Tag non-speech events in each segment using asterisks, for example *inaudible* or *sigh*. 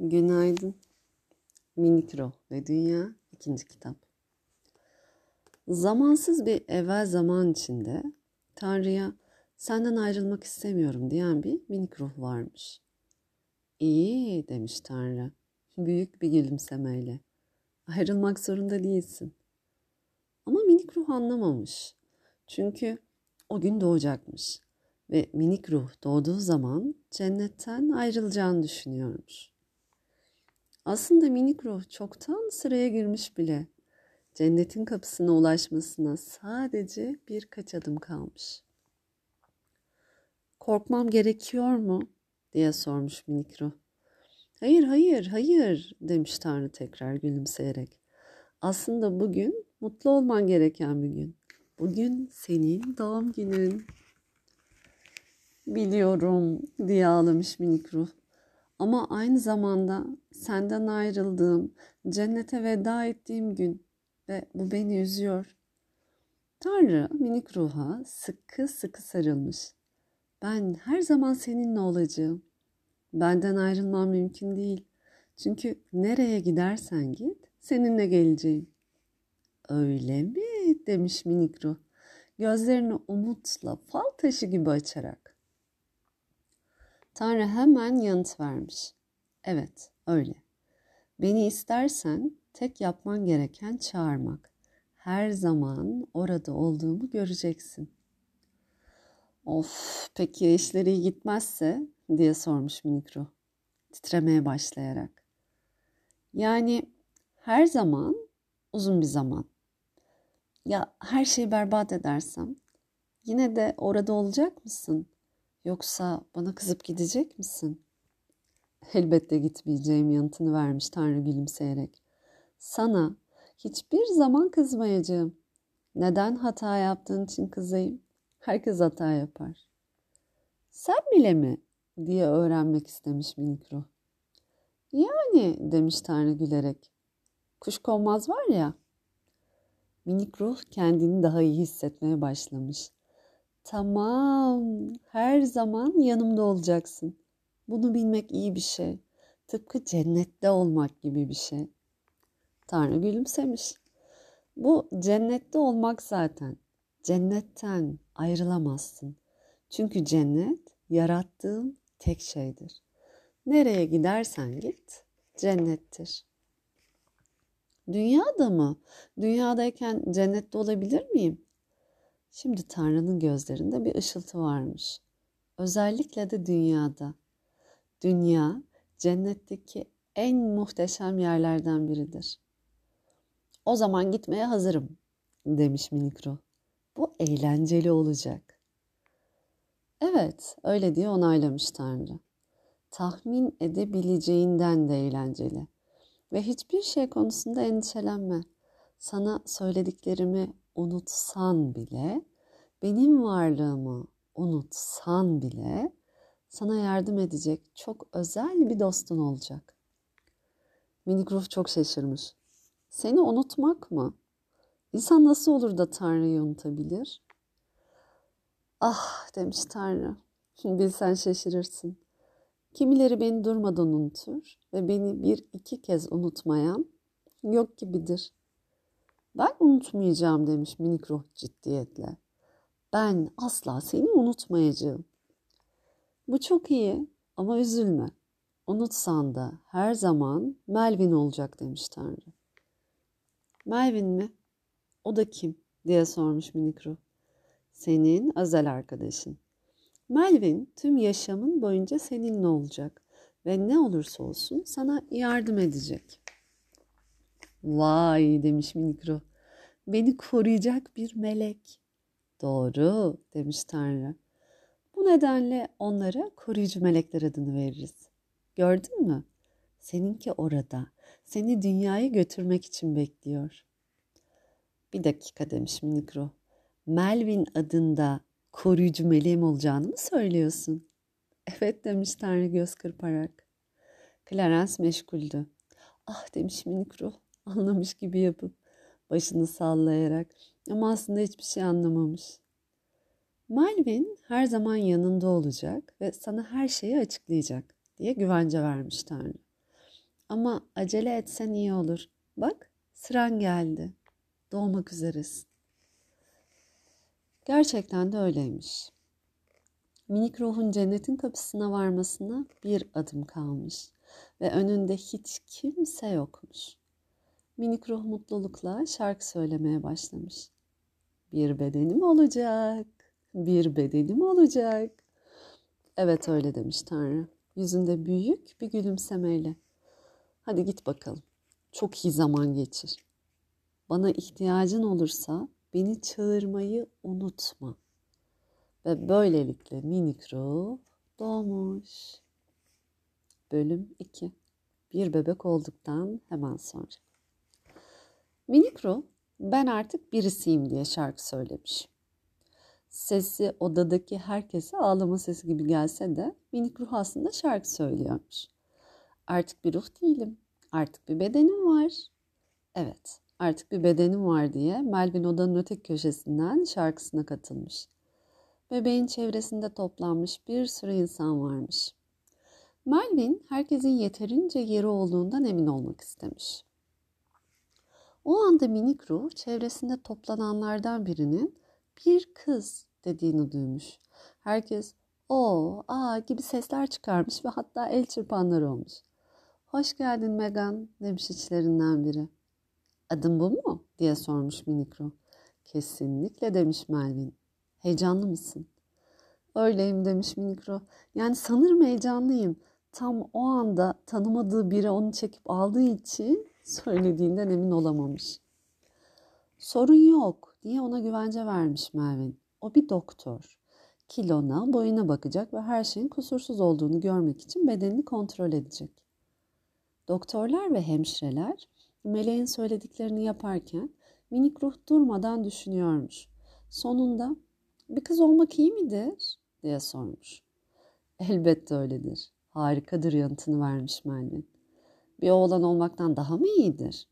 Günaydın. Minikro ve Dünya ikinci kitap. Zamansız bir evvel zaman içinde Tanrı'ya senden ayrılmak istemiyorum diyen bir minik ruh varmış. İyi demiş Tanrı büyük bir gülümsemeyle. Ayrılmak zorunda değilsin. Ama minik ruh anlamamış. Çünkü o gün doğacakmış ve minik ruh doğduğu zaman cennetten ayrılacağını düşünüyormuş. Aslında minik ruh çoktan sıraya girmiş bile. Cennetin kapısına ulaşmasına sadece birkaç adım kalmış. Korkmam gerekiyor mu? diye sormuş minik ruh. Hayır, hayır, hayır demiş Tanrı tekrar gülümseyerek. Aslında bugün mutlu olman gereken bir gün. Bugün senin doğum günün. Biliyorum diye ağlamış minik ruh. Ama aynı zamanda senden ayrıldığım, cennete veda ettiğim gün ve bu beni üzüyor. Tanrı minik ruha sıkı sıkı sarılmış. Ben her zaman seninle olacağım. Benden ayrılmam mümkün değil. Çünkü nereye gidersen git seninle geleceğim. Öyle mi? demiş minik ruh. Gözlerini umutla fal taşı gibi açarak. Tanrı hemen yanıt vermiş. Evet, öyle. Beni istersen tek yapman gereken çağırmak. Her zaman orada olduğumu göreceksin. Of, peki işleri iyi gitmezse diye sormuş Minikro titremeye başlayarak. Yani her zaman uzun bir zaman. Ya her şeyi berbat edersem yine de orada olacak mısın? Yoksa bana kızıp gidecek misin? Elbette gitmeyeceğim yanıtını vermiş Tanrı gülümseyerek. Sana hiçbir zaman kızmayacağım. Neden hata yaptığın için kızayım? Herkes hata yapar. Sen bile mi? diye öğrenmek istemiş minik ruh. Yani demiş Tanrı gülerek. Kuşkonmaz var ya. Minik ruh kendini daha iyi hissetmeye başlamış. Tamam, her zaman yanımda olacaksın. Bunu bilmek iyi bir şey. Tıpkı cennette olmak gibi bir şey. Tanrı gülümsemiş. Bu cennette olmak zaten. Cennetten ayrılamazsın. Çünkü cennet yarattığın tek şeydir. Nereye gidersen git cennettir. Dünyada mı? Dünyadayken cennette olabilir miyim? Şimdi Tanrı'nın gözlerinde bir ışıltı varmış. Özellikle de dünyada. Dünya cennetteki en muhteşem yerlerden biridir. O zaman gitmeye hazırım demiş Minikro. Bu eğlenceli olacak. Evet, öyle diye onaylamış Tanrı. Tahmin edebileceğinden de eğlenceli. Ve hiçbir şey konusunda endişelenme. Sana söylediklerimi unutsan bile, benim varlığımı unutsan bile sana yardım edecek çok özel bir dostun olacak. Minik ruh çok şaşırmış. Seni unutmak mı? İnsan nasıl olur da Tanrı'yı unutabilir? Ah demiş Tanrı. Bilsen şaşırırsın. Kimileri beni durmadan unutur ve beni bir iki kez unutmayan yok gibidir. Ben unutmayacağım demiş minik ruh ciddiyetle. Ben asla seni unutmayacağım. Bu çok iyi ama üzülme. Unutsan da her zaman Melvin olacak demiş Tanrı. Melvin mi? O da kim? diye sormuş minik ruh. Senin özel arkadaşın. Melvin tüm yaşamın boyunca seninle olacak ve ne olursa olsun sana yardım edecek. Vay demiş minik ruh. Beni koruyacak bir melek. Doğru demiş Tanrı. Bu nedenle onlara koruyucu melekler adını veririz. Gördün mü? Seninki orada. Seni dünyaya götürmek için bekliyor. Bir dakika demiş minik ruh. Melvin adında koruyucu meleğim olacağını mı söylüyorsun? Evet demiş Tanrı göz kırparak. Clarence meşguldü. Ah demiş minik ruh anlamış gibi yapıp başını sallayarak ama aslında hiçbir şey anlamamış. Melvin her zaman yanında olacak ve sana her şeyi açıklayacak diye güvence vermiş Tanrı. Ama acele etsen iyi olur. Bak sıran geldi. Doğmak üzeresin. Gerçekten de öyleymiş. Minik ruhun cennetin kapısına varmasına bir adım kalmış ve önünde hiç kimse yokmuş. Minik ruh mutlulukla şarkı söylemeye başlamış. Bir bedenim olacak, bir bedenim olacak. Evet öyle demiş Tanrı. Yüzünde büyük bir gülümsemeyle. Hadi git bakalım. Çok iyi zaman geçir. Bana ihtiyacın olursa beni çağırmayı unutma. Ve böylelikle minik ruh doğmuş. Bölüm 2 Bir bebek olduktan hemen sonra. Minik ruh ben artık birisiyim diye şarkı söylemiş. Sesi odadaki herkese ağlama sesi gibi gelse de minik ruh aslında şarkı söylüyormuş. Artık bir ruh değilim. Artık bir bedenim var. Evet, artık bir bedenim var diye Melvin odanın öteki köşesinden şarkısına katılmış. Bebeğin çevresinde toplanmış bir sürü insan varmış. Melvin herkesin yeterince yeri olduğundan emin olmak istemiş. O anda minik ruh çevresinde toplananlardan birinin bir kız dediğini duymuş. Herkes o, aa gibi sesler çıkarmış ve hatta el çırpanlar olmuş. Hoş geldin Megan demiş içlerinden biri. Adın bu mu diye sormuş minik ruh. Kesinlikle demiş Melvin. Heyecanlı mısın? Öyleyim demiş minik ruh. Yani sanırım heyecanlıyım. Tam o anda tanımadığı biri onu çekip aldığı için söylediğinden emin olamamış. Sorun yok diye ona güvence vermiş Melvin. O bir doktor. Kilona, boyuna bakacak ve her şeyin kusursuz olduğunu görmek için bedenini kontrol edecek. Doktorlar ve hemşireler meleğin söylediklerini yaparken minik ruh durmadan düşünüyormuş. Sonunda bir kız olmak iyi midir diye sormuş. Elbette öyledir. Harikadır yanıtını vermiş Melvin. Bir oğlan olmaktan daha mı iyidir?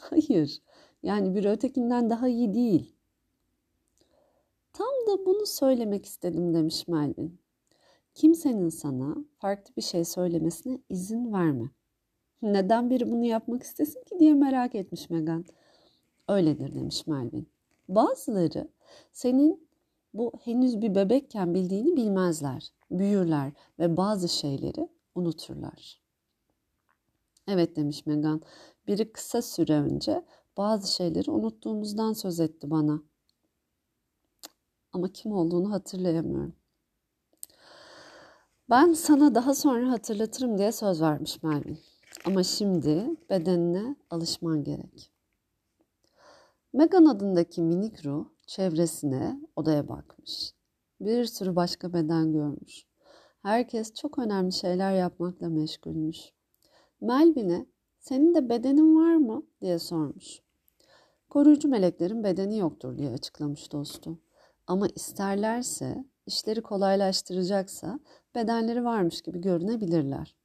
Hayır. Yani bir ötekinden daha iyi değil. Tam da bunu söylemek istedim demiş Melvin. Kimsenin sana farklı bir şey söylemesine izin verme. Neden biri bunu yapmak istesin ki diye merak etmiş Megan. Öyledir demiş Melvin. Bazıları senin bu henüz bir bebekken bildiğini bilmezler, büyürler ve bazı şeyleri unuturlar. Evet demiş Megan. Biri kısa süre önce bazı şeyleri unuttuğumuzdan söz etti bana. Ama kim olduğunu hatırlayamıyorum. Ben sana daha sonra hatırlatırım diye söz vermiş Melvin. Ama şimdi bedenine alışman gerek. Megan adındaki minik ruh çevresine, odaya bakmış. Bir sürü başka beden görmüş. Herkes çok önemli şeyler yapmakla meşgulmüş. Melvin'e senin de bedenin var mı diye sormuş. Koruyucu meleklerin bedeni yoktur diye açıklamış dostu. Ama isterlerse, işleri kolaylaştıracaksa bedenleri varmış gibi görünebilirler.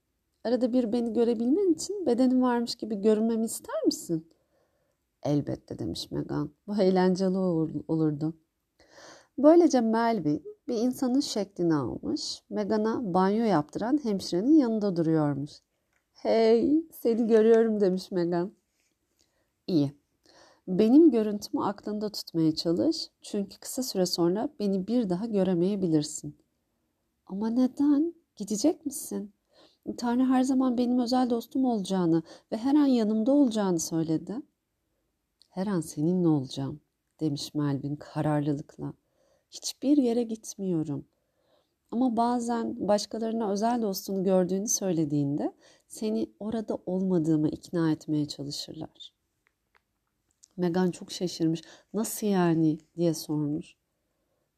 Arada bir beni görebilmen için bedenim varmış gibi görünmemi ister misin? Elbette demiş Megan. Bu eğlenceli olurdu. Böylece Melvin bir insanın şeklini almış. Megan'a banyo yaptıran hemşirenin yanında duruyormuş. Hey seni görüyorum demiş Megan. İyi. Benim görüntümü aklında tutmaya çalış. Çünkü kısa süre sonra beni bir daha göremeyebilirsin. Ama neden? Gidecek misin? Tanrı her zaman benim özel dostum olacağını ve her an yanımda olacağını söyledi. Her an seninle olacağım demiş Melvin kararlılıkla. Hiçbir yere gitmiyorum. Ama bazen başkalarına özel dostunu gördüğünü söylediğinde seni orada olmadığıma ikna etmeye çalışırlar. Megan çok şaşırmış. Nasıl yani diye sormuş.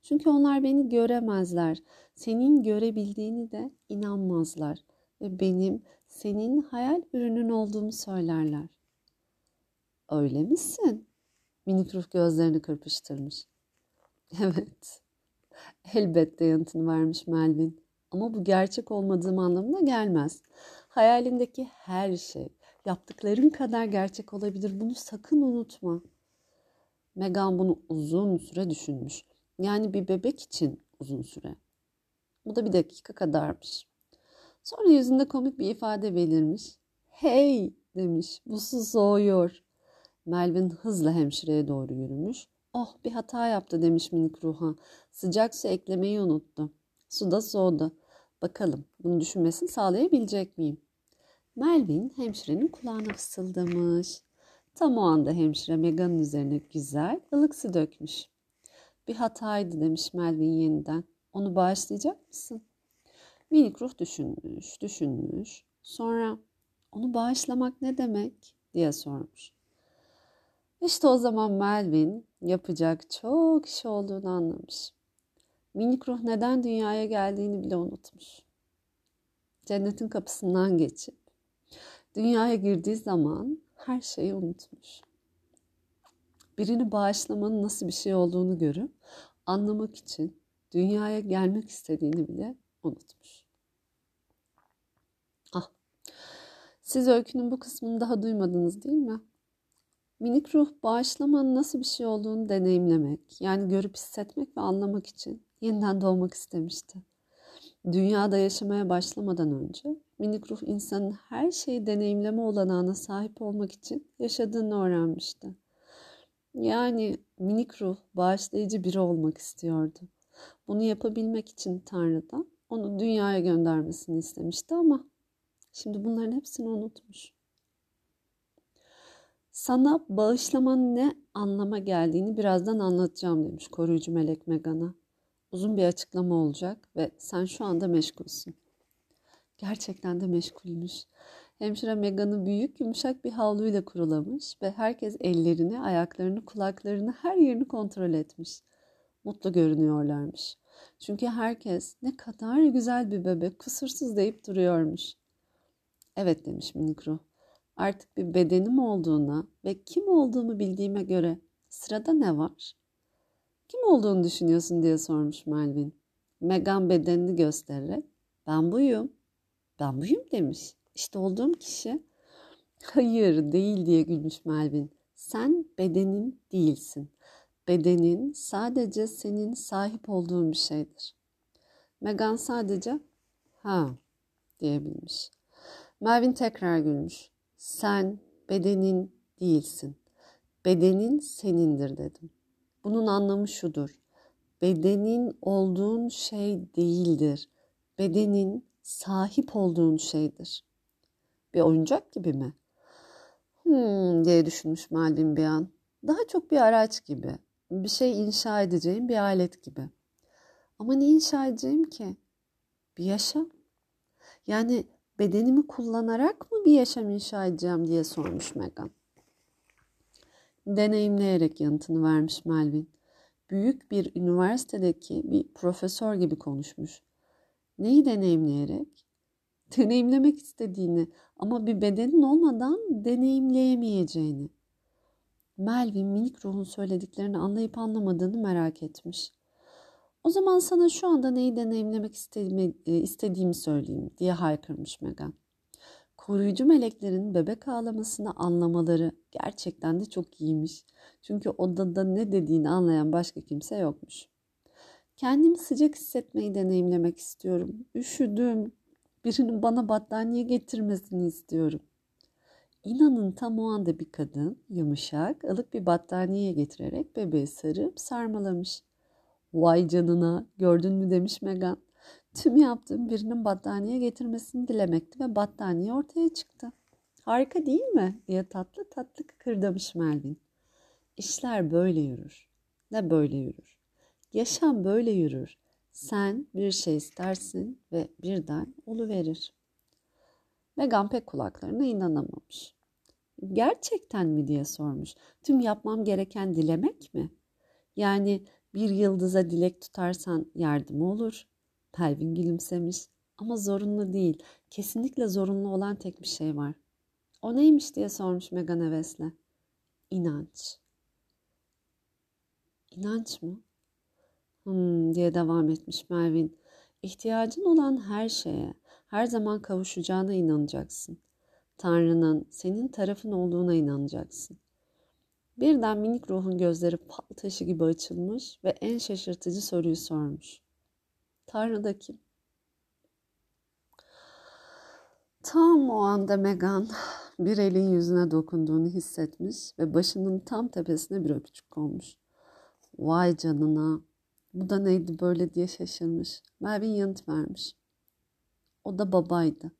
Çünkü onlar beni göremezler. Senin görebildiğini de inanmazlar ve benim senin hayal ürünün olduğumu söylerler. Öyle misin? Minik ruh gözlerini kırpıştırmış. *laughs* Evet. Elbette yanıtını vermiş Melvin. Ama bu gerçek olmadığım anlamına gelmez. Hayalindeki her şey yaptıkların kadar gerçek olabilir. Bunu sakın unutma. Megan bunu uzun süre düşünmüş. Yani bir bebek için uzun süre. Bu da bir dakika kadarmış. Sonra yüzünde komik bir ifade belirmiş. Hey demiş bu su soğuyor. Melvin hızla hemşireye doğru yürümüş. Oh bir hata yaptı demiş minik ruha. Sıcak su eklemeyi unuttu. Su da soğudu. Bakalım bunu düşünmesini sağlayabilecek miyim? Melvin hemşirenin kulağına fısıldamış. Tam o anda hemşire Megan'ın üzerine güzel ılık su dökmüş. Bir hataydı demiş Melvin yeniden. Onu bağışlayacak mısın? Minik ruh düşünmüş, düşünmüş. Sonra onu bağışlamak ne demek diye sormuş. İşte o zaman Melvin yapacak çok iş olduğunu anlamış. Minik ruh neden dünyaya geldiğini bile unutmuş. Cennetin kapısından geçip dünyaya girdiği zaman her şeyi unutmuş. Birini bağışlamanın nasıl bir şey olduğunu görüp anlamak için dünyaya gelmek istediğini bile unutmuş. Ah, siz öykünün bu kısmını daha duymadınız değil mi? Minik ruh bağışlamanın nasıl bir şey olduğunu deneyimlemek, yani görüp hissetmek ve anlamak için yeniden doğmak istemişti. Dünyada yaşamaya başlamadan önce minik ruh insanın her şeyi deneyimleme olanağına sahip olmak için yaşadığını öğrenmişti. Yani minik ruh bağışlayıcı biri olmak istiyordu. Bunu yapabilmek için Tanrı'dan onu dünyaya göndermesini istemişti ama şimdi bunların hepsini unutmuş. Sana bağışlamanın ne anlama geldiğini birazdan anlatacağım demiş koruyucu melek Megan'a. Uzun bir açıklama olacak ve sen şu anda meşgulsün. Gerçekten de meşgulmüş. Hemşire Megan'ı büyük yumuşak bir havluyla kurulamış ve herkes ellerini, ayaklarını, kulaklarını, her yerini kontrol etmiş. Mutlu görünüyorlarmış. Çünkü herkes ne kadar güzel bir bebek, kusursuz deyip duruyormuş. Evet demiş minik ruh. Artık bir bedenim olduğuna ve kim olduğumu bildiğime göre sırada ne var? Kim olduğunu düşünüyorsun diye sormuş Melvin. Megan bedenini göstererek ben buyum, ben buyum demiş. İşte olduğum kişi. Hayır değil diye gülmüş Melvin. Sen bedenin değilsin. Bedenin sadece senin sahip olduğun bir şeydir. Megan sadece ha diyebilmiş. Melvin tekrar gülmüş. Sen bedenin değilsin. Bedenin senindir dedim. Bunun anlamı şudur. Bedenin olduğun şey değildir. Bedenin sahip olduğun şeydir. Bir oyuncak gibi mi? Hmm diye düşünmüş Malvin bir an. Daha çok bir araç gibi. Bir şey inşa edeceğim bir alet gibi. Ama ne inşa edeceğim ki? Bir yaşam. Yani bedenimi kullanarak mı bir yaşam inşa edeceğim diye sormuş Megan. Deneyimleyerek yanıtını vermiş Melvin. Büyük bir üniversitedeki bir profesör gibi konuşmuş. Neyi deneyimleyerek? Deneyimlemek istediğini ama bir bedenin olmadan deneyimleyemeyeceğini. Melvin minik ruhun söylediklerini anlayıp anlamadığını merak etmiş. O zaman sana şu anda neyi deneyimlemek istediğimi, e, söyleyeyim diye haykırmış Megan. Koruyucu meleklerin bebek ağlamasını anlamaları gerçekten de çok iyiymiş. Çünkü odada ne dediğini anlayan başka kimse yokmuş. Kendimi sıcak hissetmeyi deneyimlemek istiyorum. Üşüdüm. Birinin bana battaniye getirmesini istiyorum. İnanın tam o anda bir kadın yumuşak, ılık bir battaniye getirerek bebeği sarıp sarmalamış. Vay canına gördün mü demiş Megan. Tüm yaptığım birinin battaniye getirmesini dilemekti ve battaniye ortaya çıktı. Harika değil mi? diye tatlı tatlı kıkırdamış Melvin. İşler böyle yürür. Ne böyle yürür? Yaşam böyle yürür. Sen bir şey istersin ve birden verir. Megan pek kulaklarına inanamamış. Gerçekten mi diye sormuş. Tüm yapmam gereken dilemek mi? Yani bir yıldıza dilek tutarsan yardım olur. Pelvin gülümsemiş. Ama zorunlu değil. Kesinlikle zorunlu olan tek bir şey var. O neymiş diye sormuş Megan hevesle. İnanç. İnanç mı? Hmm, diye devam etmiş Melvin. İhtiyacın olan her şeye, her zaman kavuşacağına inanacaksın. Tanrı'nın senin tarafın olduğuna inanacaksın. Birden minik ruhun gözleri fal taşı gibi açılmış ve en şaşırtıcı soruyu sormuş. Tanrı kim? Tam o anda Megan bir elin yüzüne dokunduğunu hissetmiş ve başının tam tepesine bir öpücük konmuş. Vay canına bu da neydi böyle diye şaşırmış. Melvin yanıt vermiş. O da babaydı.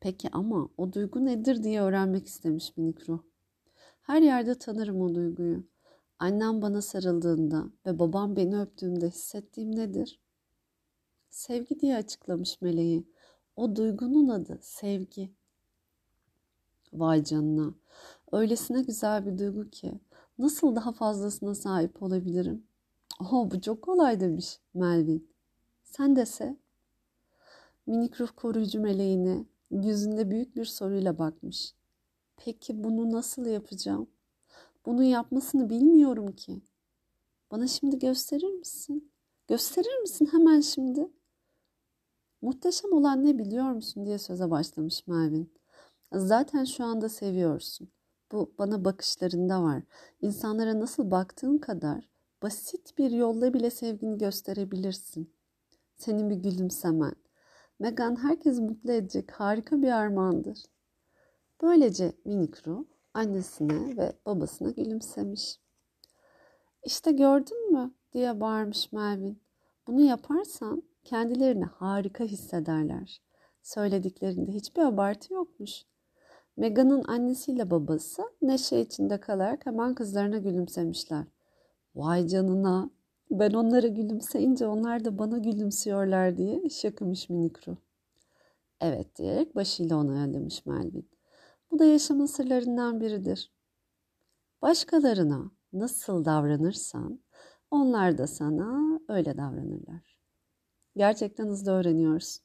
Peki ama o duygu nedir diye öğrenmek istemiş minik ruh. Her yerde tanırım o duyguyu. Annem bana sarıldığında ve babam beni öptüğünde hissettiğim nedir? Sevgi diye açıklamış meleği. O duygunun adı sevgi. Vay canına. Öylesine güzel bir duygu ki nasıl daha fazlasına sahip olabilirim? Oh bu çok kolay demiş Melvin. Sen dese. Minik ruh koruyucu meleğine yüzünde büyük bir soruyla bakmış. Peki bunu nasıl yapacağım? Bunu yapmasını bilmiyorum ki. Bana şimdi gösterir misin? Gösterir misin hemen şimdi? Muhteşem olan ne biliyor musun diye söze başlamış Melvin. Zaten şu anda seviyorsun. Bu bana bakışlarında var. İnsanlara nasıl baktığın kadar basit bir yolla bile sevgini gösterebilirsin. Senin bir gülümsemen. Megan herkes mutlu edecek harika bir armağandır. Böylece minik ruh annesine ve babasına gülümsemiş. İşte gördün mü diye bağırmış Melvin. Bunu yaparsan kendilerini harika hissederler. Söylediklerinde hiçbir abartı yokmuş. Meghan'ın annesiyle babası neşe içinde kalarak hemen kızlarına gülümsemişler. Vay canına ben onlara gülümseyince onlar da bana gülümsüyorlar diye şakımış minik ruh. Evet diyerek başıyla onaylamış Melvin. Bu da yaşamın sırlarından biridir. Başkalarına nasıl davranırsan onlar da sana öyle davranırlar. Gerçekten hızlı öğreniyorsun.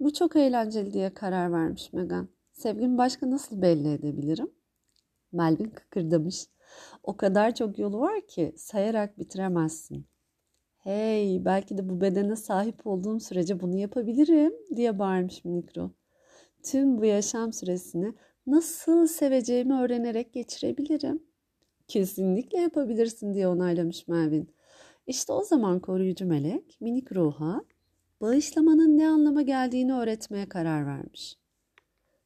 Bu çok eğlenceli diye karar vermiş Megan. Sevgimi başka nasıl belli edebilirim? Melvin kıkırdamış. O kadar çok yolu var ki sayarak bitiremezsin. Hey belki de bu bedene sahip olduğum sürece bunu yapabilirim diye bağırmış Mikro. Tüm bu yaşam süresini nasıl seveceğimi öğrenerek geçirebilirim. Kesinlikle yapabilirsin diye onaylamış Melvin. İşte o zaman koruyucu melek minik ruha bağışlamanın ne anlama geldiğini öğretmeye karar vermiş.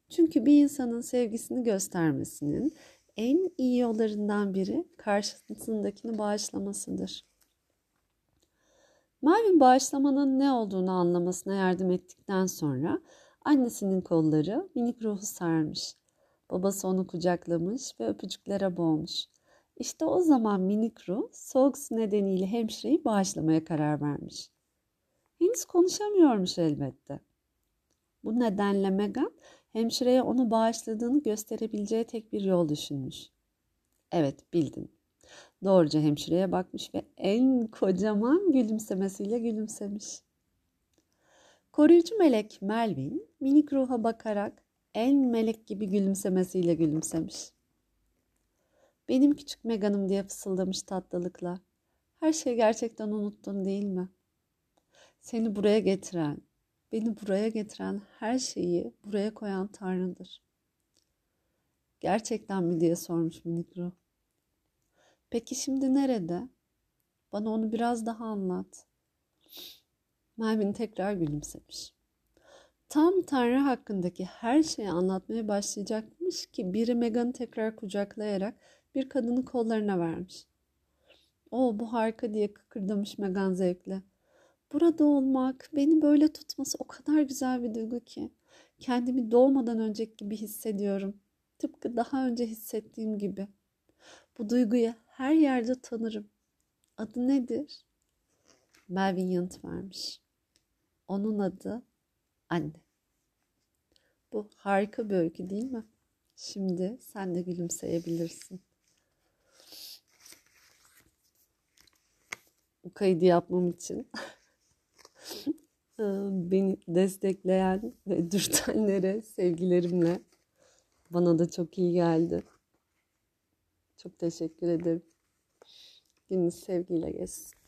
Çünkü bir insanın sevgisini göstermesinin en iyi yollarından biri karşısındakini bağışlamasıdır. Melvin bağışlamanın ne olduğunu anlamasına yardım ettikten sonra annesinin kolları minik ruhu sarmış. Babası onu kucaklamış ve öpücüklere boğmuş. İşte o zaman minik ruh soğuk su nedeniyle hemşireyi bağışlamaya karar vermiş. Henüz konuşamıyormuş elbette. Bu nedenle Megan hemşireye onu bağışladığını gösterebileceği tek bir yol düşünmüş. Evet bildin. Doğruca hemşireye bakmış ve en kocaman gülümsemesiyle gülümsemiş. Koruyucu melek Melvin minik ruha bakarak en melek gibi gülümsemesiyle gülümsemiş. Benim küçük Megan'ım diye fısıldamış tatlılıkla. Her şeyi gerçekten unuttun değil mi? Seni buraya getiren, beni buraya getiren her şeyi buraya koyan Tanrı'dır. Gerçekten mi diye sormuş minik ruh. Peki şimdi nerede? Bana onu biraz daha anlat. Melvin tekrar gülümsemiş. Tam Tanrı hakkındaki her şeyi anlatmaya başlayacakmış ki biri Megan'ı tekrar kucaklayarak bir kadını kollarına vermiş. O bu harika diye kıkırdamış Megan zevkle. Burada olmak, beni böyle tutması o kadar güzel bir duygu ki. Kendimi doğmadan önceki gibi hissediyorum. Tıpkı daha önce hissettiğim gibi. Bu duyguyu her yerde tanırım. Adı nedir? Melvin yanıt vermiş. Onun adı anne. Bu harika bir öykü değil mi? Şimdi sen de gülümseyebilirsin. Bu kaydı yapmam için beni destekleyen ve dürtenlere sevgilerimle bana da çok iyi geldi. Çok teşekkür ederim. Gününüz sevgiyle geçsin.